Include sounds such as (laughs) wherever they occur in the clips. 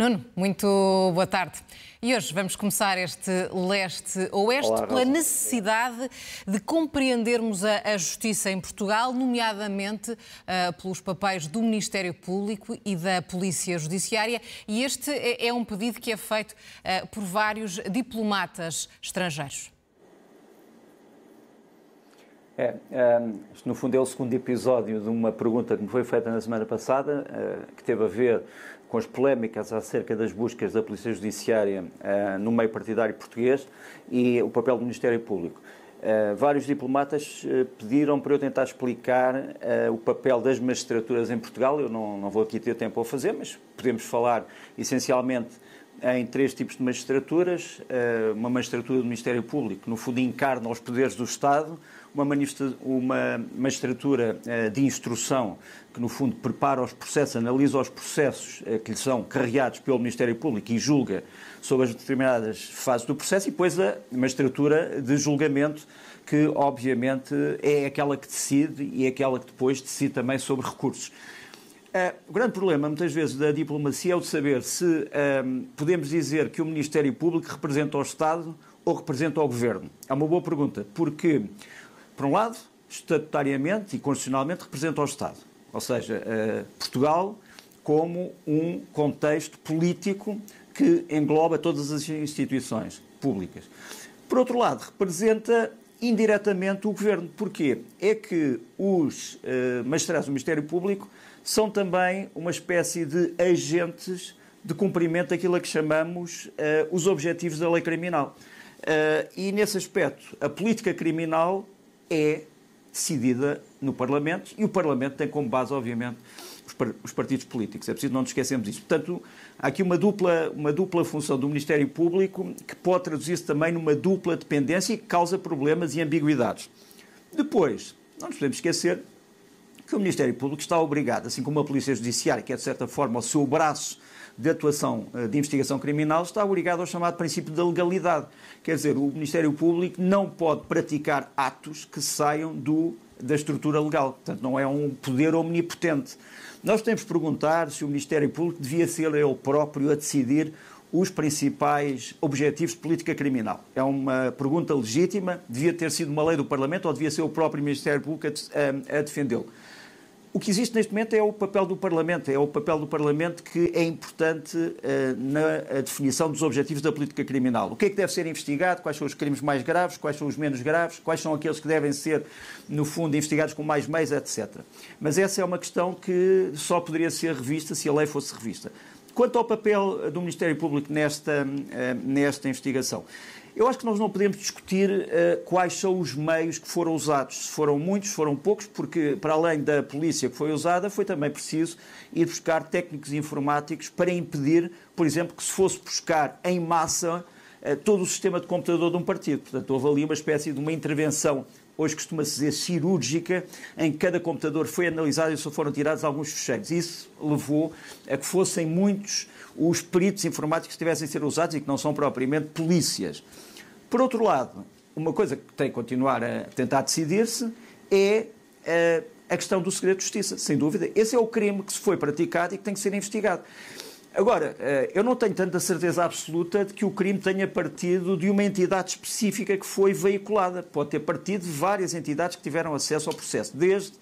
Nuno, muito boa tarde. E hoje vamos começar este leste-oeste pela Rosa. necessidade de compreendermos a, a justiça em Portugal, nomeadamente ah, pelos papéis do Ministério Público e da Polícia Judiciária. E este é, é um pedido que é feito ah, por vários diplomatas estrangeiros. É, ehm, isto no fundo é o segundo episódio de uma pergunta que me foi feita na semana passada, eh, que teve a ver com as polémicas acerca das buscas da Polícia Judiciária eh, no meio partidário português e o papel do Ministério Público. Eh, vários diplomatas eh, pediram para eu tentar explicar eh, o papel das magistraturas em Portugal. Eu não, não vou aqui ter tempo a fazer, mas podemos falar essencialmente em três tipos de magistraturas. Eh, Uma magistratura do Ministério Público, que no fundo encarna os poderes do Estado, uma magistratura eh, de instrução, que no fundo prepara os processos, analisa os processos eh, que lhe são carregados pelo Ministério Público e julga sobre as determinadas fases do processo, e depois a magistratura de julgamento, que obviamente é aquela que decide e é aquela que depois decide também sobre recursos. Eh, o grande problema, muitas vezes, da diplomacia é o de saber se ehm, podemos dizer que o Ministério Público representa o Estado ou representa o Governo. É uma boa pergunta, porque, por um lado, estatutariamente e constitucionalmente representa o Estado. Ou seja, eh, Portugal como um contexto político que engloba todas as instituições públicas. Por outro lado, representa indiretamente o governo. Porquê? É que os eh, magistrados do Ministério Público são também uma espécie de agentes de cumprimento daquilo a que chamamos eh, os objetivos da lei criminal. Eh, e nesse aspecto, a política criminal é decidida no Parlamento e o Parlamento tem como base, obviamente, os par- os partidos políticos. É preciso não nos esquecermos disso. Portanto, há aqui uma dupla, uma dupla função do Ministério Público que pode traduzir-se também numa dupla dependência e que causa problemas e ambiguidades. Depois, não nos podemos esquecer que o Ministério Público está obrigado, assim como a Polícia Judiciária, que é de certa forma o seu braço de atuação eh, de investigação criminal, está obrigado ao chamado princípio da legalidade. Quer dizer, o Ministério Público não pode praticar atos que saiam do, da estrutura legal. Portanto, não é um poder omnipotente. Nós temos de perguntar se o Ministério Público devia ser ele próprio a decidir os principais objetivos de política criminal. É uma pergunta legítima, devia ter sido uma lei do Parlamento ou devia ser o próprio Ministério Público a, a- a defendê-lo. O que existe neste momento é o papel do Parlamento, é o papel do Parlamento que é importante eh, na definição dos objetivos da política criminal. O que é que deve ser investigado, quais são os crimes mais graves, quais são os menos graves, quais são aqueles que devem ser, no fundo, investigados com mais meios, etc. Mas essa é uma questão que só poderia ser revista se a lei fosse revista. Quanto ao papel do Ministério Público nesta, eh, nesta investigação, eu acho que nós não podemos discutir eh, quais são os meios que foram usados. Se foram muitos, se foram poucos, porque para além da polícia que foi usada, foi também preciso ir buscar técnicos informáticos para impedir, por exemplo, que se fosse buscar em massa eh, todo o sistema de computador de um partido. Portanto, houve ali uma espécie de uma intervenção hoje costuma-se dizer cirúrgica, em que cada computador foi analisado e só foram tirados alguns fecheiros. Isso levou a que fossem muitos os peritos informáticos tivessem a ser usados e que não são propriamente polícias. Por outro lado, uma coisa que tem que continuar a tentar decidir-se é eh, a questão do segredo de justiça, sem dúvida. Esse é o crime que se foi praticado e que tem que ser investigado. Agora, eh, eu não tenho tanta certeza absoluta de que o crime tenha partido de uma entidade específica que foi veiculada. Pode ter partido de várias entidades que tiveram acesso ao processo, desde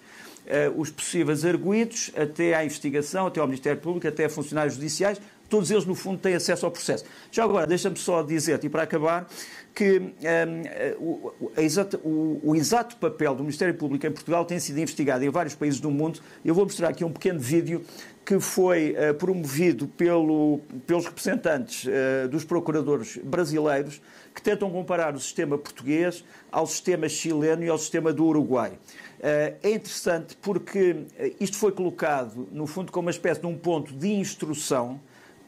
eh, os possíveis arguídos até à investigação, até ao Ministério Público, até a funcionários judiciais. Todos eles, no fundo, têm acesso ao processo. Já agora, deixa-me só dizer, e para acabar, que eh, o, o- a exata- o- o exato papel do Ministério Público em Portugal tem sido investigado em vários países do mundo. Eu vou mostrar aqui um pequeno vídeo que foi eh, promovido pelo- pelos representantes eh, dos procuradores brasileiros que tentam comparar o sistema português ao sistema chileno e ao sistema do Uruguai. Eh, é interessante porque isto foi colocado, no fundo, como uma espécie de um ponto de instrução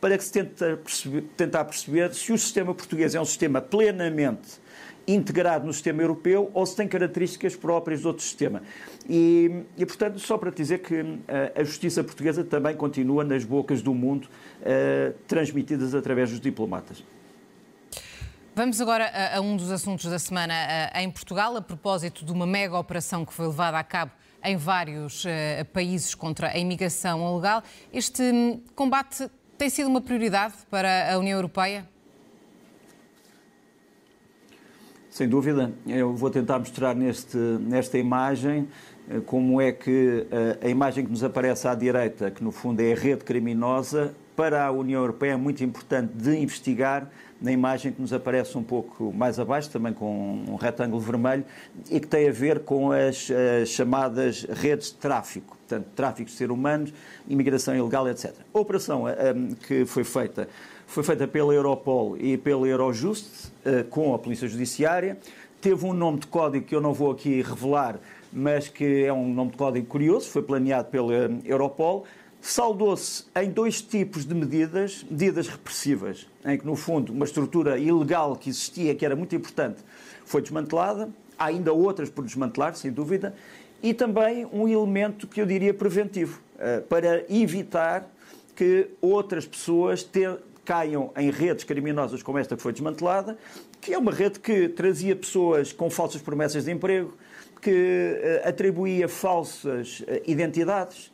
para que se tente perceber, tentar perceber se o sistema português é um sistema plenamente integrado no sistema europeu ou se tem características próprias de outro sistema. E, e, portanto, só para dizer que eh, a justiça portuguesa também continua nas bocas do mundo, eh, transmitidas através dos diplomatas. Vamos agora a, a um dos assuntos da semana eh, em Portugal, a propósito de uma mega operação que foi levada a cabo em vários países contra a imigração ilegal. Este hum, combate tem sido uma prioridade para a União Europeia? Sem dúvida, eu vou tentar mostrar neste, nesta imagem eh, como é que eh, a imagem que nos aparece à direita, que no fundo é a rede criminosa, para a União Europeia é muito importante de investigar na imagem que nos aparece um pouco mais abaixo, também com um retângulo vermelho, e que tem a ver com as, as chamadas redes de tráfico, portanto, tráfico de seres humanos, imigração ilegal, etc. A operação um, eh, que foi feita foi feita pela Europol e pela Eurojust, uh, com a Polícia Judiciária, teve um nome de código que eu não vou aqui revelar, mas que é um nome de código curioso, foi planeado pela Europol, Saudou-se em dois tipos de medidas, medidas repressivas, em que, no fundo, uma estrutura ilegal que existia, que era muito importante, foi desmantelada. Há ainda outras por desmantelar, sem dúvida. E também um elemento que eu diria preventivo, eh, para evitar que outras pessoas caiam em redes criminosas como esta que foi desmantelada, que é uma rede que trazia pessoas com falsas promessas de emprego, que eh, atribuía falsas eh, identidades,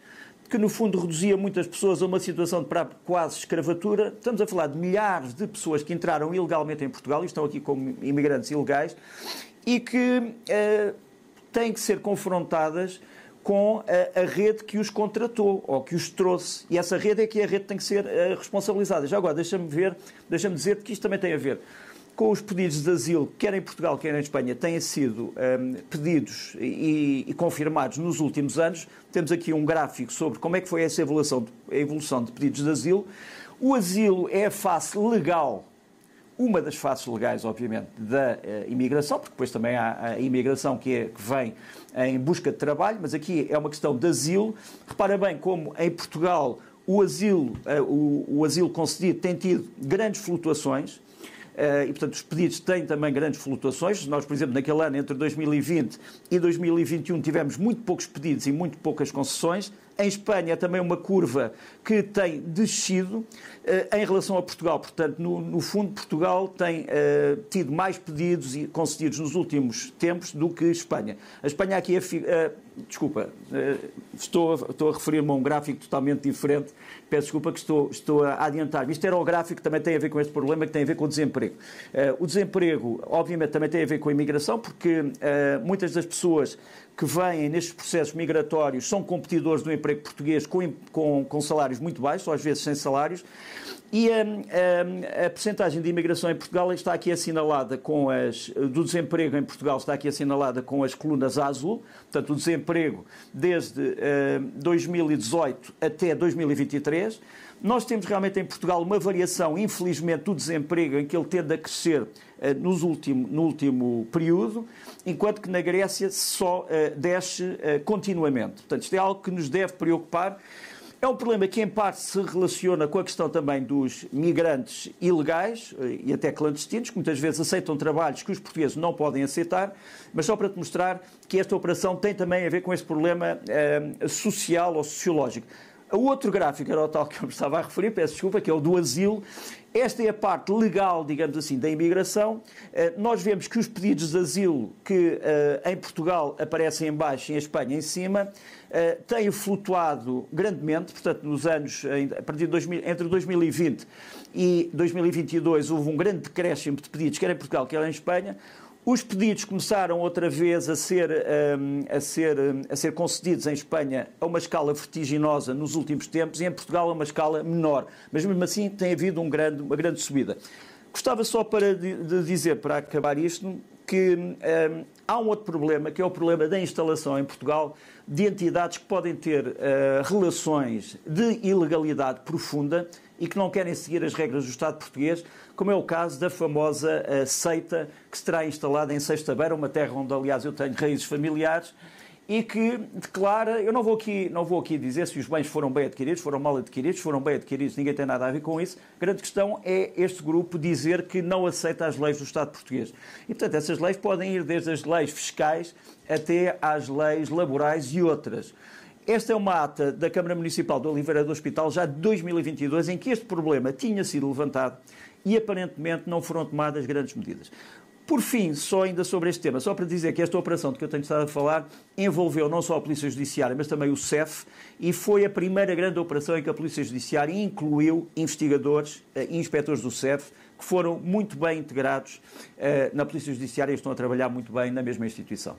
que no fundo reduzia muitas pessoas a uma situação de quase escravatura. Estamos a falar de milhares de pessoas que entraram ilegalmente em Portugal e estão aqui como imigrantes ilegais e que uh, têm que ser confrontadas com a, a, rede que os contratou ou que os trouxe. E essa rede é que a rede tem que ser uh, responsabilizada. Já agora, deixa-me ver, deixa-me dizer que isto também tem a ver com os pedidos de asilo, quer em Portugal, quer em Espanha, têm sido um, pedidos e, e, confirmados nos últimos anos. Temos aqui um gráfico sobre como é que foi essa evolução de, a evolução de pedidos de asilo. O asilo é a face legal, uma das faces legais, obviamente, da uh, imigração, porque depois também há a imigração que, é, que vem em busca de trabalho, mas aqui é uma questão de asilo. Repara bem como em Portugal o asilo, uh, o, o asilo concedido tem tido grandes flutuações. Eh, e, portanto, os pedidos têm também grandes flutuações. Nós, por exemplo, naquele ano, entre 2020 e 2021, tivemos muito poucos pedidos e muito poucas concessões. Em Espanha também uma curva que tem descido em relação a Portugal. Portanto, no, no fundo, Portugal tem uh, tido mais pedidos e concedidos nos últimos tempos do que Espanha. A Espanha aqui é. Uh, desculpa, estou, estou a referir-me a um gráfico totalmente diferente. Peço desculpa que estou, estou a adiantar. Isto era o gráfico que também tem a ver com este problema, que tem a ver com o desemprego. o desemprego, obviamente, também tem a ver com a imigração, porque muitas das pessoas que vêm nestes processos migratórios são competidores do emprego português com, com, com salários muito baixos, ou às vezes sem salários, e a, a, a percentagem de imigração em Portugal está aqui assinalada com as. do desemprego em Portugal está aqui assinalada com as colunas azul, portanto, o desemprego desde uh, 2018 até 2023. Nós temos realmente em Portugal uma variação, infelizmente, do desemprego, em que ele tende a crescer uh, nos último, no último período, enquanto que na Grécia só uh, desce uh, continuamente. Portanto, isto é algo que nos deve preocupar. É um problema que, em parte, se relaciona com a questão também dos migrantes ilegais e até clandestinos, que muitas vezes aceitam trabalhos que os portugueses não podem aceitar, mas só para te mostrar que esta operação tem também a ver com esse problema social ou sociológico. O outro gráfico era o tal que eu me (laughs) estava a referir, peço desculpa, que é o do asilo. Esta é a parte legal, digamos assim, da imigração. Eh, nós vemos que os pedidos de asilo que eh, em Portugal aparecem em baixo e em Espanha em cima eh, têm flutuado grandemente, portanto, nos anos, a partir de 2000, entre 2020 e 2022 houve um grande decréscimo de pedidos, quer em Portugal, quer em Espanha. Os pedidos começaram outra vez a ser, um, a, ser, um, a ser concedidos em Espanha a uma escala vertiginosa nos últimos tempos e em Portugal a uma escala menor. Mas mesmo assim tem havido um grande, uma grande subida. Gostava só para de dizer, para acabar isto, que um, há um outro problema, que é o problema da instalação em Portugal de entidades que podem ter uh, relações de ilegalidade profunda e que não querem seguir as regras do Estado português, como é o caso da famosa uh, seita que se terá instalada em Sexta Beira, uma terra onde, aliás, eu tenho raízes familiares, e que declara, eu não vou aqui, não vou aqui dizer se os bens foram bem adquiridos, foram mal adquiridos, foram bem adquiridos, ninguém tem nada a ver com isso. A grande questão é este grupo dizer que não aceita as leis do Estado português. E, portanto, essas leis podem ir desde as leis fiscais até às leis laborais e outras. Esta é uma ata da Câmara Municipal de Oliveira do Hospital já de 2022, em que este problema tinha sido levantado e aparentemente não foram tomadas grandes medidas. Por fim, só ainda sobre este tema, só para dizer que esta operação de que eu tenho estado a falar envolveu não só a Polícia Judiciária, mas também o CEF, e foi a primeira grande operação em que a Polícia Judiciária incluiu investigadores e inspectores do CEF, que foram muito bem integrados na Polícia Judiciária e estão a trabalhar muito bem na mesma instituição.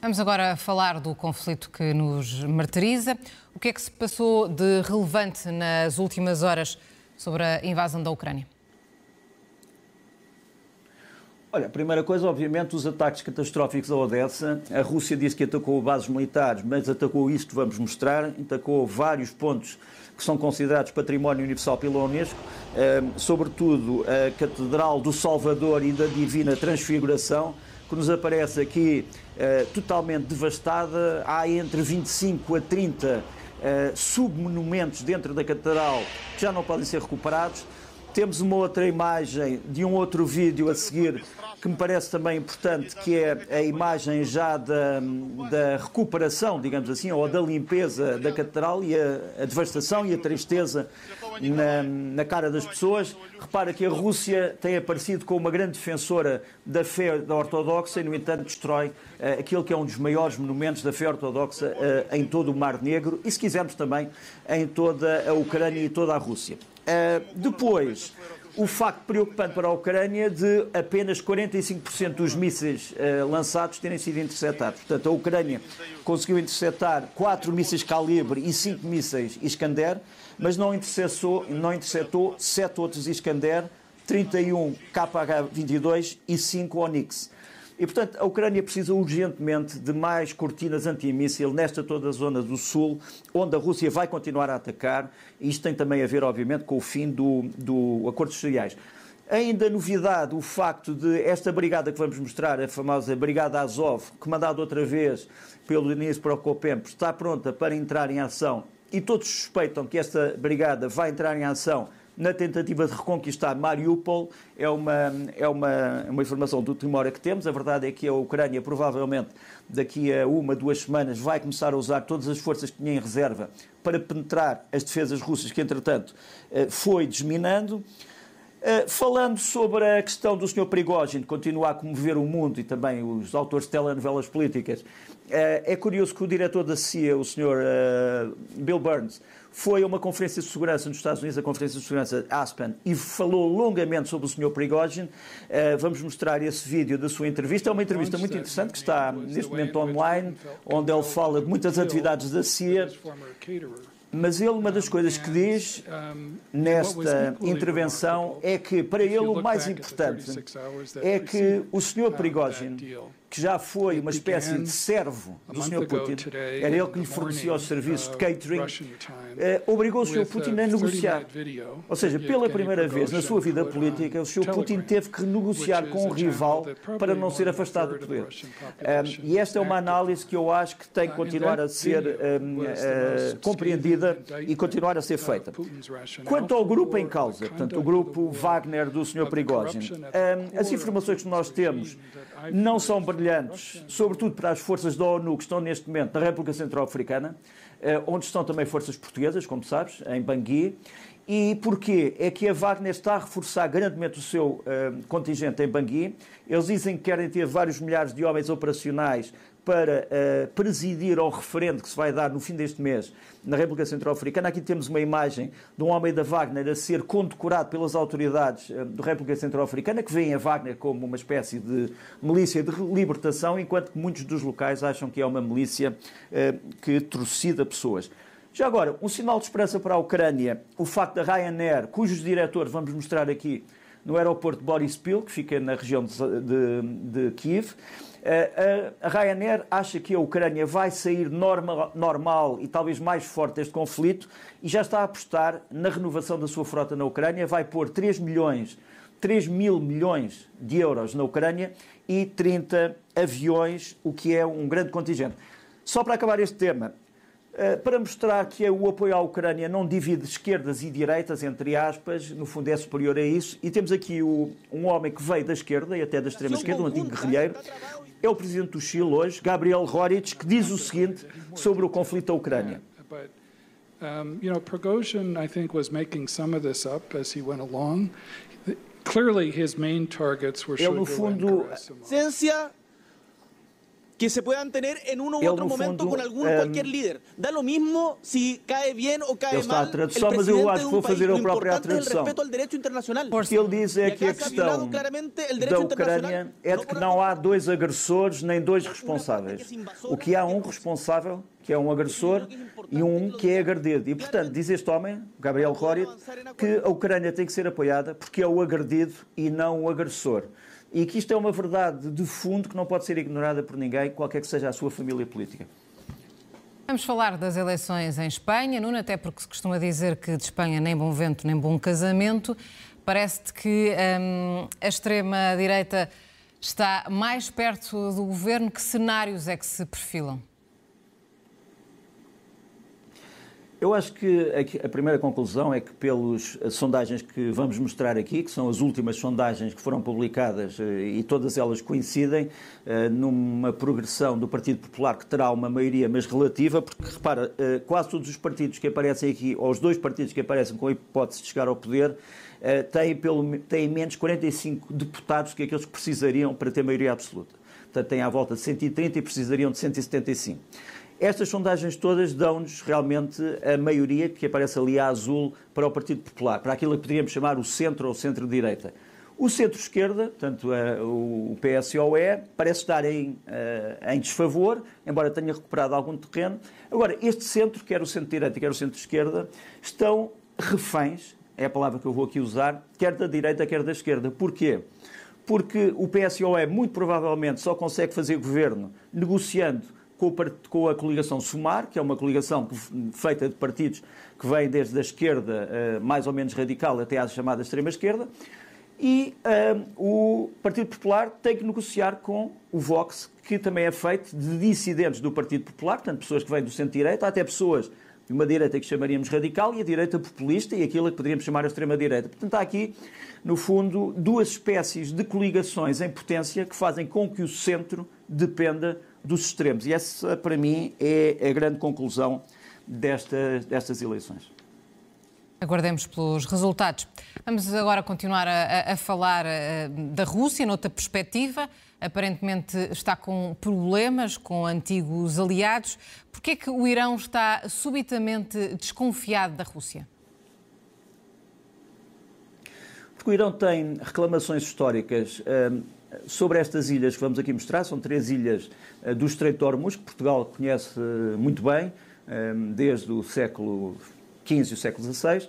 Vamos agora falar do conflito que nos martiriza. O que é que se passou de relevante nas últimas horas sobre a invasão da Ucrânia? Olha, a primeira coisa, obviamente, os ataques catastróficos a Odessa. A Rússia disse que atacou bases militares, mas atacou isto que vamos mostrar. Atacou vários pontos que são considerados património universal pela Unesco, eh, sobretudo a Catedral do Salvador e da Divina Transfiguração, que nos aparece aqui eh, totalmente devastada. Há entre 25 a 30 eh, submonumentos dentro da Catedral que já não podem ser recuperados. Temos uma outra imagem de um outro vídeo a seguir que me parece também importante, que é a imagem já da, da recuperação, digamos assim, ou da limpeza da catedral e a, a devastação e a tristeza na, na, cara das pessoas. Repara que a Rússia tem aparecido como uma grande defensora da fé da ortodoxa e, no entanto, destrói uh, aquilo que é um dos maiores monumentos da fé ortodoxa uh, em todo o Mar Negro e, se quisermos, também em toda a Ucrânia e toda a Rússia. Uh, depois, o facto preocupante para a Ucrânia de apenas 45% dos mísseis uh, lançados terem sido interceptados. Portanto, a Ucrânia conseguiu interceptar 4 mísseis calibre e 5 mísseis Iskander, mas não interceptou, não interceptou 7 outros Iskander, 31 KH-22 e 5 Onyx. E, portanto, a Ucrânia precisa urgentemente de mais cortinas antimíssil nesta toda a zona do sul, onde a Rússia vai continuar a atacar. Isto tem também a ver, obviamente, com o fim do, do acordo de cereais. Ainda novidade, o facto de esta brigada que vamos mostrar, a famosa Brigada Azov, comandada outra vez pelo Denis Prokopenko, está pronta para entrar em ação e todos suspeitam que esta brigada vai entrar em ação na tentativa de reconquistar Mariupol. É uma, é uma, uma informação do última que temos. A verdade é que a Ucrânia, provavelmente, daqui a uma, duas semanas, vai começar a usar todas as forças que tinha em reserva para penetrar as defesas russas, que, entretanto, eh, foi desminando. Uh, falando sobre a questão do Sr. Prigogine continuar a comover o mundo e também os autores de telenovelas políticas, uh, é curioso que o diretor da CIA, o Sr. Bill Burns, foi a uma conferência de segurança nos Estados Unidos, a Conferência de Segurança Aspen, e falou longamente sobre o Sr. Prigozhin. Uh, vamos mostrar esse vídeo da sua entrevista. É uma entrevista muito interessante que está neste momento online, onde ele fala de muitas atividades da CIA. Mas ele, uma das coisas que diz nesta intervenção é que, para ele, o mais importante é que o Sr. Prigozhin que já foi uma espécie de servo do Sr. Putin, era ele que lhe fornecia os serviços de catering, eh, obrigou o Sr. Putin a negociar. Ou seja, pela primeira vez na sua vida política, o Sr. Putin teve que negociar com um rival para não ser afastado do poder. Um, e esta é uma análise que eu acho que tem que continuar a ser uh, compreendida e continuar a ser feita. Quanto ao grupo em causa, portanto, o grupo Wagner do Sr. Prigozhin, as informações que nós temos não são brilhantes, sobretudo para as forças da ONU que estão neste momento na República Centro-Africana, eh, onde estão também forças portuguesas, como sabes, em Bangui. E porquê? É que a Wagner está a reforçar grandemente o seu uh, contingente em Bangui. Eles dizem que querem ter vários milhares de homens operacionais para uh, presidir ao referendo que se vai dar no fim deste mês na República Centro-Africana. Aqui temos uma imagem de um homem da Wagner a ser condecorado pelas autoridades uh, da República Centro-Africana, que veem a Wagner como uma espécie de milícia de libertação, enquanto que muitos dos locais acham que é uma milícia uh, que trucida pessoas. Já agora, um sinal de esperança para a Ucrânia, o facto da Ryanair, cujos diretores vamos mostrar aqui no aeroporto de Boris Pil, que fica na região de, de, de Kiev, a Ryanair acha que a Ucrânia vai sair normal, normal e talvez mais forte deste conflito e já está a apostar na renovação da sua frota na Ucrânia. Vai pôr 3 milhões, 3 mil milhões de euros na Ucrânia e 30 aviões, o que é um grande contingente. Só para acabar este tema, para mostrar que o apoio à Ucrânia não divide esquerdas e direitas, entre aspas, no fundo é superior a isso. E temos aqui o, um homem que veio da esquerda e até da extrema esquerda, um antigo guerrilheiro, é o presidente do Chile hoje, Gabriel Roric, que diz o seguinte sobre o conflito da Ucrânia. Um, you know, Prigozhin, I think, was making some of this up as he went along. Clearly, his main targets were Ele, no Shoigu and fundo, Gerasimov. Que se puedan tener en uno u no momento fundo, con algún em, cualquier líder. Da lo mismo si cae bien o cae Ele está a mal el tradução, mas eu acho de que um vou país. fazer a própria tradução. respeto al derecho internacional. Ele diz é que a se questão da Ucrânia é de que não há dois agressores nem dois responsáveis. O que há um responsável, que é um agressor, e um que é agredido. E, portanto, diz este homem, Gabriel Rorit, que a Ucrânia tem que ser apoiada porque é o agredido e não o agressor. E que isto é uma verdade de fundo que não pode ser ignorada por ninguém, qualquer que seja a sua família política. Vamos falar das eleições em Espanha, Nuno, até porque se costuma dizer que de Espanha nem bom vento nem bom casamento. Parece-te que hum, a extrema-direita está mais perto do governo. Que cenários é que se perfilam? Eu acho que a primeira conclusão é que, pelas sondagens que vamos mostrar aqui, que são as últimas sondagens que foram publicadas eh, e todas elas coincidem eh, numa progressão do Partido Popular que terá uma maioria, mas relativa, porque repara, eh, quase todos os partidos que aparecem aqui, ou os dois partidos que aparecem com a hipótese de chegar ao poder, eh, têm, pelo, têm menos 45 deputados que aqueles que precisariam para ter maioria absoluta. Portanto, têm à volta de 130 e precisariam de 175. Estas sondagens todas dão-nos realmente a maioria que aparece ali a azul para o Partido Popular, para aquilo que poderíamos chamar o centro ou centro-direita. O centro-esquerda, portanto eh, o PSOE, parece estar em, eh, em desfavor, embora tenha recuperado algum terreno. Agora, este centro, quer o centro-direita, quer o centro-esquerda, estão reféns, é a palavra que eu vou aqui usar, quer da direita, quer da esquerda. Porquê? Porque o PSOE, muito provavelmente, só consegue fazer governo negociando com, a coligação SUMAR, que é uma coligação feita de partidos que vêm desde a esquerda uh, mais ou menos radical até à chamada extrema-esquerda, e uh, o Partido Popular tem que negociar com o Vox, que também é feito de dissidentes do Partido Popular, portanto, pessoas que vêm do centro-direita, até pessoas de uma direita que chamaríamos radical e a direita populista e aquilo que poderíamos chamar a extrema-direita. Portanto, há aqui, no fundo, duas espécies de coligações em potência que fazem com que o centro dependa dos extremos. E essa, para mim, é a grande conclusão desta, destas eleições. Aguardemos pelos resultados. Vamos agora continuar a, a falar uh, da Rússia, noutra perspectiva. Aparentemente está com problemas com antigos aliados. Por que é que o Irão está subitamente desconfiado da Rússia? Porque o Irão tem reclamações históricas uh, sobre estas ilhas que vamos aqui mostrar. São três ilhas uh, do Estreito de Hormuz, que Portugal conhece muito bem, desde o século XV e o século XVI.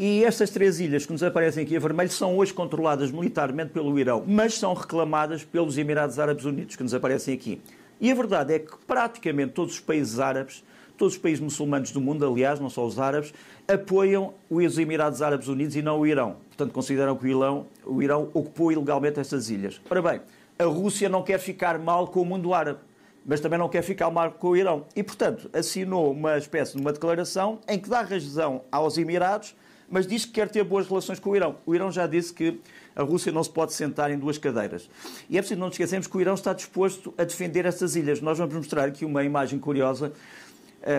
E estas três ilhas que nos aparecem aqui a vermelho são hoje controladas militarmente pelo Irão, mas são reclamadas pelos Emirados Árabes Unidos, que nos aparecem aqui. E a verdade é que praticamente todos os países árabes, todos os países muçulmanos do mundo, aliás, não só os árabes, apoiam os Emirados Árabes Unidos e não o Irão. Portanto, consideram que o Irão, o Irão ocupou ilegalmente estas ilhas. Ora bem, a Rússia não quer ficar mal com o mundo árabe mas também não quer ficar mal com o Irão. E, portanto, assinou uma espécie de uma declaração em que dá razão aos Emirados, mas diz que quer ter boas relações com o Irão. O Irão já disse que a Rússia não se pode sentar em duas cadeiras. E é preciso não nos esquecermos que o Irão está disposto a defender estas ilhas. Nós vamos mostrar aqui uma imagem curiosa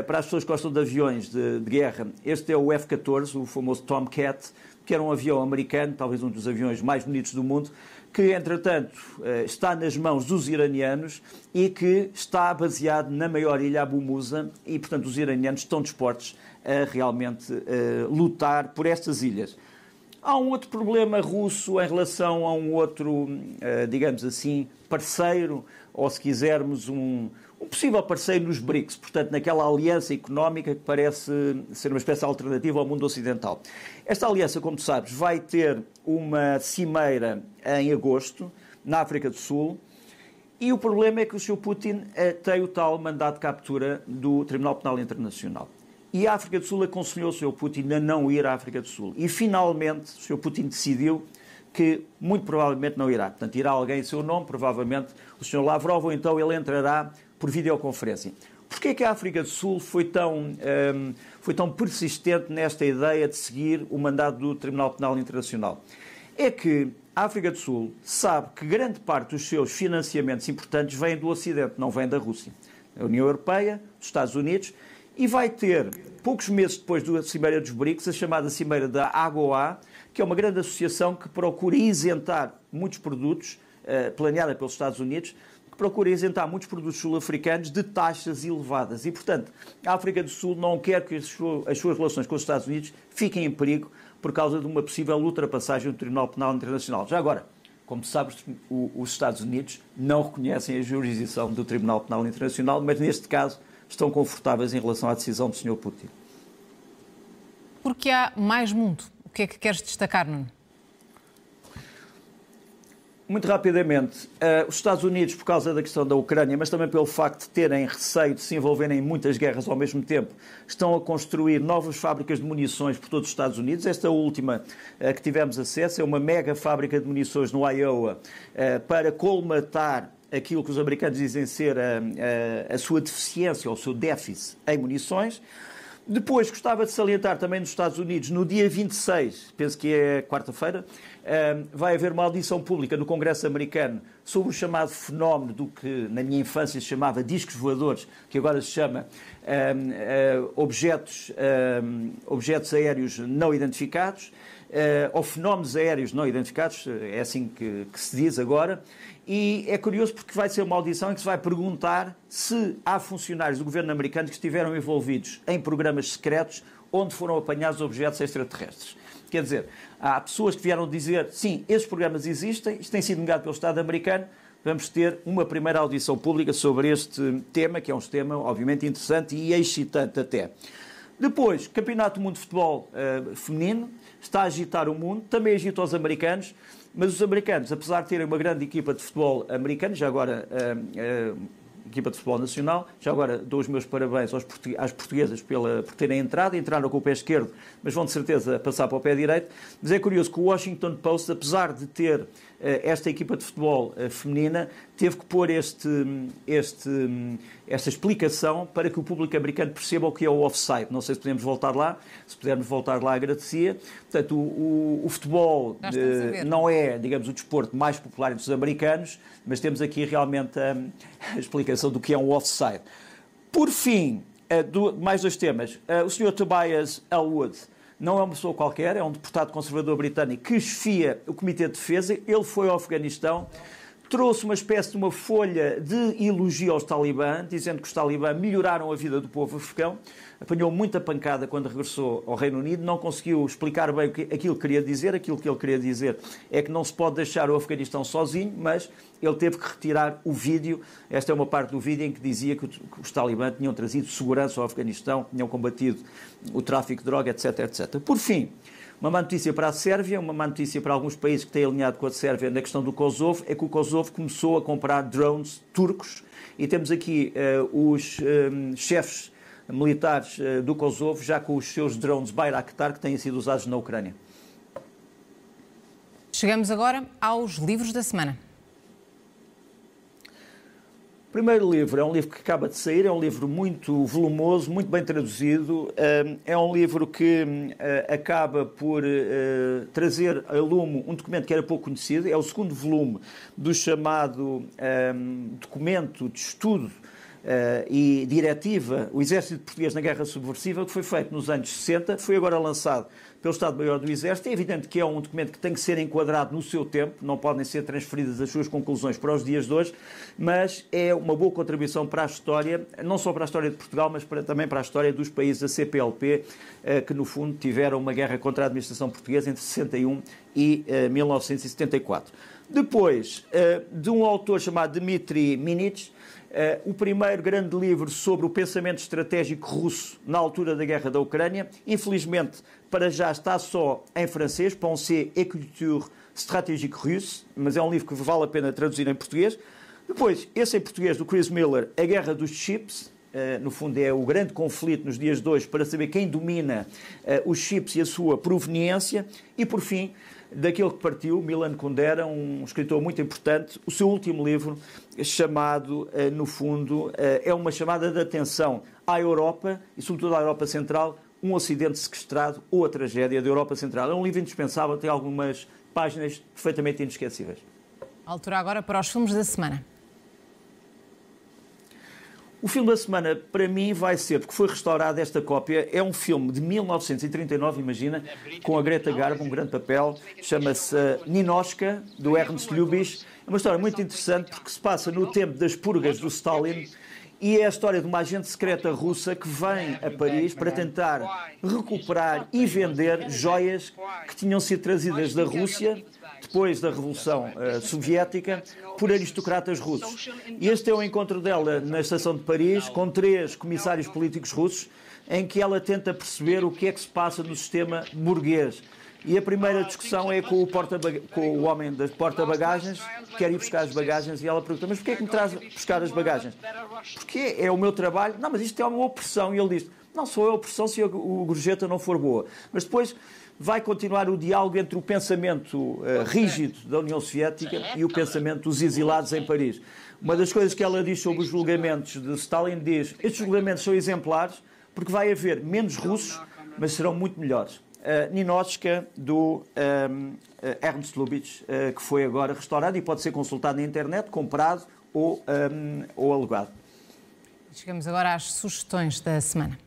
para as pessoas que gostam de aviões de, de guerra. Este é o F-14, o famoso Tomcat, que era um avião americano, talvez um dos aviões mais bonitos do mundo, que, entretanto, está nas mãos dos iranianos e que está baseado na maior ilha Abu Musa e, portanto, os iranianos estão dispostos a realmente uh, lutar por estas ilhas. Há um outro problema russo em relação a um outro, digamos assim, parceiro, ou se quisermos, um, um possível parceiro nos BRICS, portanto, naquela aliança económica que parece ser uma espécie alternativa ao mundo ocidental. Esta aliança, como tu sabes, vai ter uma cimeira em agosto, na África do Sul, e o problema é que o Sr. Putin tem o tal mandato de captura do Tribunal Penal Internacional. E a África do Sul aconselhou o Sr. Putin a não ir à África do Sul. E finalmente o Sr. Putin decidiiu que muito provavelmente não irá. Portanto, irá alguém em seu nome, provavelmente o Sr. Lavrov, ou então ele entrará por videoconferência. Porquê que a África do Sul foi tão, um, foi tão persistente nesta ideia de seguir o mandato do Tribunal Penal Internacional? É que a África do Sul sabe que grande parte dos seus financiamentos importantes vêm do Ocidente, não vêm da Rússia. A União Europeia, dos Estados Unidos, e vai ter, poucos meses depois da Cimeira dos BRICS, a chamada Cimeira da AGOA, que é uma grande associação que procura isentar muitos produtos, uh, planeada pelos Estados Unidos, procura isentar muitos produtos sul-africanos de taxas elevadas. E, portanto, a África do Sul não quer que as suas relações com os Estados Unidos fiquem em perigo por causa de uma possível ultrapassagem do Tribunal Penal Internacional. Já agora, como sabes, os Estados Unidos não reconhecem a jurisdição do Tribunal Penal Internacional, mas neste caso estão confortáveis em relação à decisão do Sr. Putin. Porque há mais mundo. O que é que queres destacar, Nuno? Muito rapidamente, uh, os Estados Unidos, por causa da questão da Ucrânia, mas também pelo facto de terem receio de se envolverem em muitas guerras ao mesmo tempo, estão a construir novas fábricas de munições por todos os Estados Unidos. Esta última uh, que tivemos acesso é uma mega fábrica de munições no Iowa uh, para colmatar aquilo que os americanos dizem ser a, a, a sua deficiência ou o seu déficit em munições. Depois, gostava de salientar também nos Estados Unidos, no dia 26, penso que é quarta-feira, vai haver uma audição pública no Congresso americano sobre o chamado fenómeno do que na minha infância se chamava discos voadores, que agora se chama objetos, objetos aéreos não identificados, ou fenómenos aéreos não identificados, é assim que, que se diz agora, e é curioso porque vai ser uma audição em que se vai perguntar se há funcionários do governo americano que estiveram envolvidos em programas secretos onde foram apanhados objetos extraterrestres. Quer dizer, há pessoas que vieram dizer sim, esses programas existem, isto tem sido negado pelo Estado americano, vamos ter uma primeira audição pública sobre este tema, que é um tema obviamente interessante e excitante até. Depois, Campeonato do Mundo de Futebol uh, Feminino, está a agitar o mundo, também agita os americanos, mas os americanos, apesar de terem uma grande equipa de futebol americano, já agora uh, uh, equipa de futebol nacional, já agora dou os meus parabéns aos portu às portuguesas pela, por terem entrado, entraram com o pé esquerdo, mas vão de certeza passar para o pé direito. Mas é curioso que o Washington Post, apesar de ter esta equipa de futebol eh, feminina teve que pôr este, este, esta explicação para que o público americano perceba o que é o offside. Não sei se podemos voltar lá, se pudermos voltar lá, agradecia. Portanto, o, o, o futebol uh, não é, digamos, o desporto mais popular entre os americanos, mas temos aqui realmente a, a explicação do que é um offside. Por fim, mais dois temas. O Sr. Tobias Elwood não é uma pessoa qualquer, é um deputado conservador britânico que esfia o Comitê de Defesa. Ele foi ao Afeganistão, trouxe uma espécie de uma folha de elogio aos talibã, dizendo que os talibã melhoraram a vida do povo afegão apanhou muita pancada quando regressou ao Reino Unido, não conseguiu explicar bem aquilo que queria dizer. Aquilo que ele queria dizer é que não se pode deixar o Afeganistão sozinho, mas ele teve que retirar o vídeo. Esta é uma parte do vídeo em que dizia que os talibãs tinham trazido segurança ao Afeganistão, tinham combatido o tráfico de droga, etc, etc. Por fim, uma má notícia para a Sérvia, uma má notícia para alguns países que têm alinhado com a Sérvia na questão do Kosovo, é que o Kosovo começou a comprar drones turcos e temos aqui uh, os um, chefes militares eh, do Kosovo, já com os seus drones Bayraktar que têm sido usados na Ucrânia. Chegamos agora aos livros da semana. O primeiro livro é um livro que acaba de sair, é um livro muito volumoso, muito bem traduzido. É um livro que eh, acaba por trazer a lume um documento que era pouco conhecido. É o segundo volume do chamado documento de estudo e diretiva, o Exército Português na Guerra Subversiva, que foi feito nos anos 60, foi agora lançado pelo Estado-Maior do Exército. É evidente que é um documento que tem que ser enquadrado no seu tempo, não podem ser transferidas as suas conclusões para os dias de hoje, mas é uma boa contribuição para a história, não só para a história de Portugal, mas para, também para a história dos países da CPLP, uh, que no fundo tiveram uma guerra contra a administração portuguesa entre 61 e uh, eh, 1974. Depois, de um autor chamado Dmitry Minich, o primeiro grande livro sobre o pensamento estratégico russo na altura da guerra da Ucrânia. Infelizmente, para já está só em francês, Pensée et Culture Stratégique Russe, mas é um livro que vale a pena traduzir em português. Depois, esse em português, do Chris Miller, A Guerra dos Chips, no fundo, é o grande conflito nos dias de hoje para saber quem domina uh, os chips e a sua proveniência. E, por fim, daquele que partiu, Milan Kundera, um escritor muito importante. O seu último livro, chamado, eh, no fundo, eh, é uma chamada de atenção à Europa e, sobretudo, à Europa Central, um Ocidente sequestrado ou a tragédia da Europa Central. É um livro indispensável, tem algumas páginas perfeitamente inesquecíveis. Altura agora para os filmes da semana. O filme da semana, para mim, vai ser, porque foi restaurada esta cópia, é um filme de 1939, imagina, com a Greta Garbo, um grande papel, chama-se uh, Ninochka, do Ernst Lubitsch. É uma história muito interessante porque se passa no tempo das purgas do Stalin e é a história de uma agente secreta russa que vem a Paris para tentar recuperar e vender joias que tinham sido trazidas da Rússia depois da Revolução uh, Soviética por aristocratas russos. Este é o encontro dela na estação de Paris com três comissários políticos russos em que ela tenta perceber o que é que se passa no sistema burguês. E a primeira discussão é com o, porta com o homem das porta-bagagens, que quer ir buscar as bagagens, e ela pergunta: Mas porquê é que me traz buscar as bagagens? Porque é o meu trabalho. Não, mas isto é uma opressão. E ele diz: Não sou a opressão se a gorjeta não for boa. Mas depois vai continuar o diálogo entre o pensamento uh, rígido da União Soviética e o pensamento dos exilados em Paris. Uma das coisas que ela diz sobre os julgamentos de Stalin diz: Estes julgamentos são exemplares porque vai haver menos russos, mas serão muito melhores uh, Ninochka do um, ehm, uh, Ernst Lubitsch, uh, que foi agora restaurado e pode ser consultado na internet, comprado ou, um, ehm, ou alugado. Chegamos agora às sugestões da semana.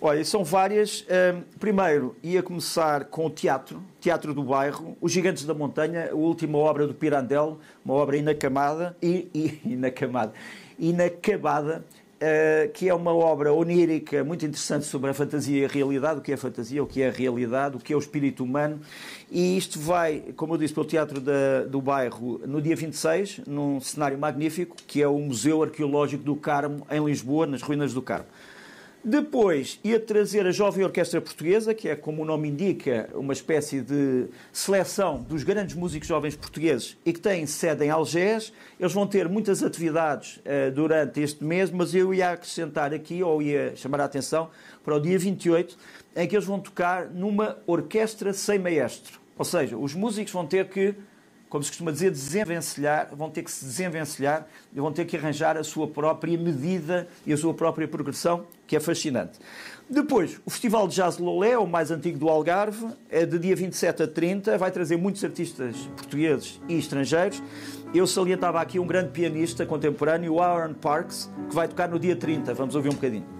Olha, são várias. Um, primeiro, ia começar com o teatro, Teatro do Bairro, Os Gigantes da Montanha, a última obra do Pirandello, uma obra inacamada, e, e, (laughs) inacamada, inacabada, Uh, que é uma obra onírica muito interessante sobre a fantasia e a realidade, o que é a fantasia, o que é a realidade, o que é o espírito humano. E isto vai, como eu disse, para o Teatro da, do Bairro no dia 26, num cenário magnífico, que é o Museu Arqueológico do Carmo, em Lisboa, nas ruínas do Carmo. Depois ia trazer a Jovem Orquestra Portuguesa, que é, como o nome indica, uma espécie de seleção dos grandes músicos jovens portugueses e que tem sede em Algés. Eles vão ter muitas atividades uh, durante este mês, mas eu ia acrescentar aqui, ou ia chamar a atenção, para o dia 28, em que eles vão tocar numa orquestra sem maestro. Ou seja, os músicos vão ter que como se costuma dizer, desenvencilhar, vão ter que se desenvencilhar e vão ter que arranjar a sua própria medida e a sua própria progressão, que é fascinante. Depois, o Festival de Jazz Lolé, o mais antigo do Algarve, é de dia 27 a 30, vai trazer muitos artistas portugueses e estrangeiros. Eu salientava aqui um grande pianista contemporâneo, o Aaron Parks, que vai tocar no dia 30. Vamos ouvir um bocadinho.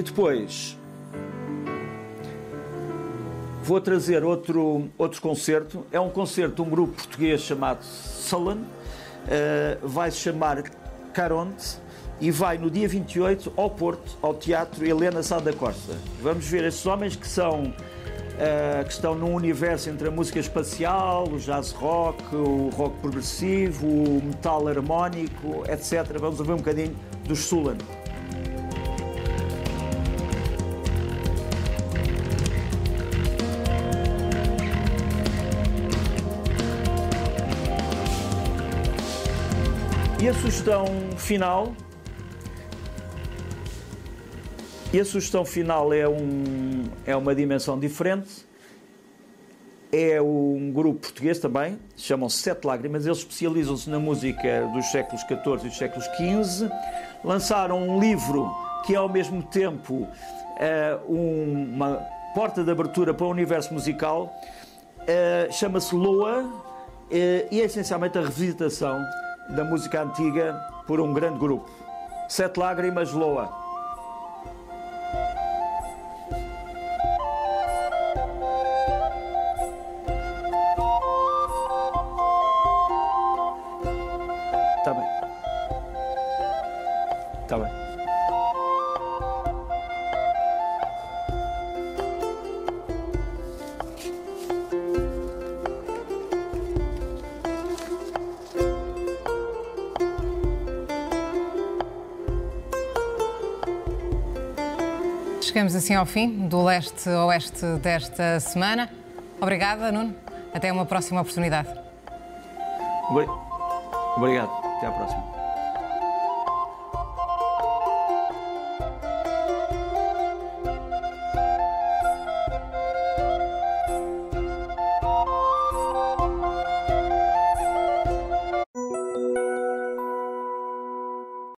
E depois. Vou trazer outro, outro concerto. É um concerto de um grupo português chamado Sullen. Uh, vai se chamar Caronte e vai no dia 28 ao Porto, ao Teatro Helena Sá da Costa. Vamos ver estes homens que são uh, que estão num universo entre a música espacial, o jazz rock, o rock progressivo, o metal harmónico, etc. Vamos ouvir um bocadinho dos Sulan. A sugestão final e a sugestão final é, um, é uma dimensão diferente. É um grupo português também, chamam-se Sete Lágrimas. Eles especializam-se na música dos séculos XIV e dos séculos XV. Lançaram um livro que é ao mesmo tempo uh, uma porta de abertura para o universo musical. Uh, Chama-se Loa uh, e é essencialmente a revisitação da música antiga por um grande grupo. Sete Lágrimas, Loa. Chegamos assim ao fim do leste oeste desta semana. Obrigada, Nuno. Até uma próxima oportunidade. Obrigado. Até à próxima.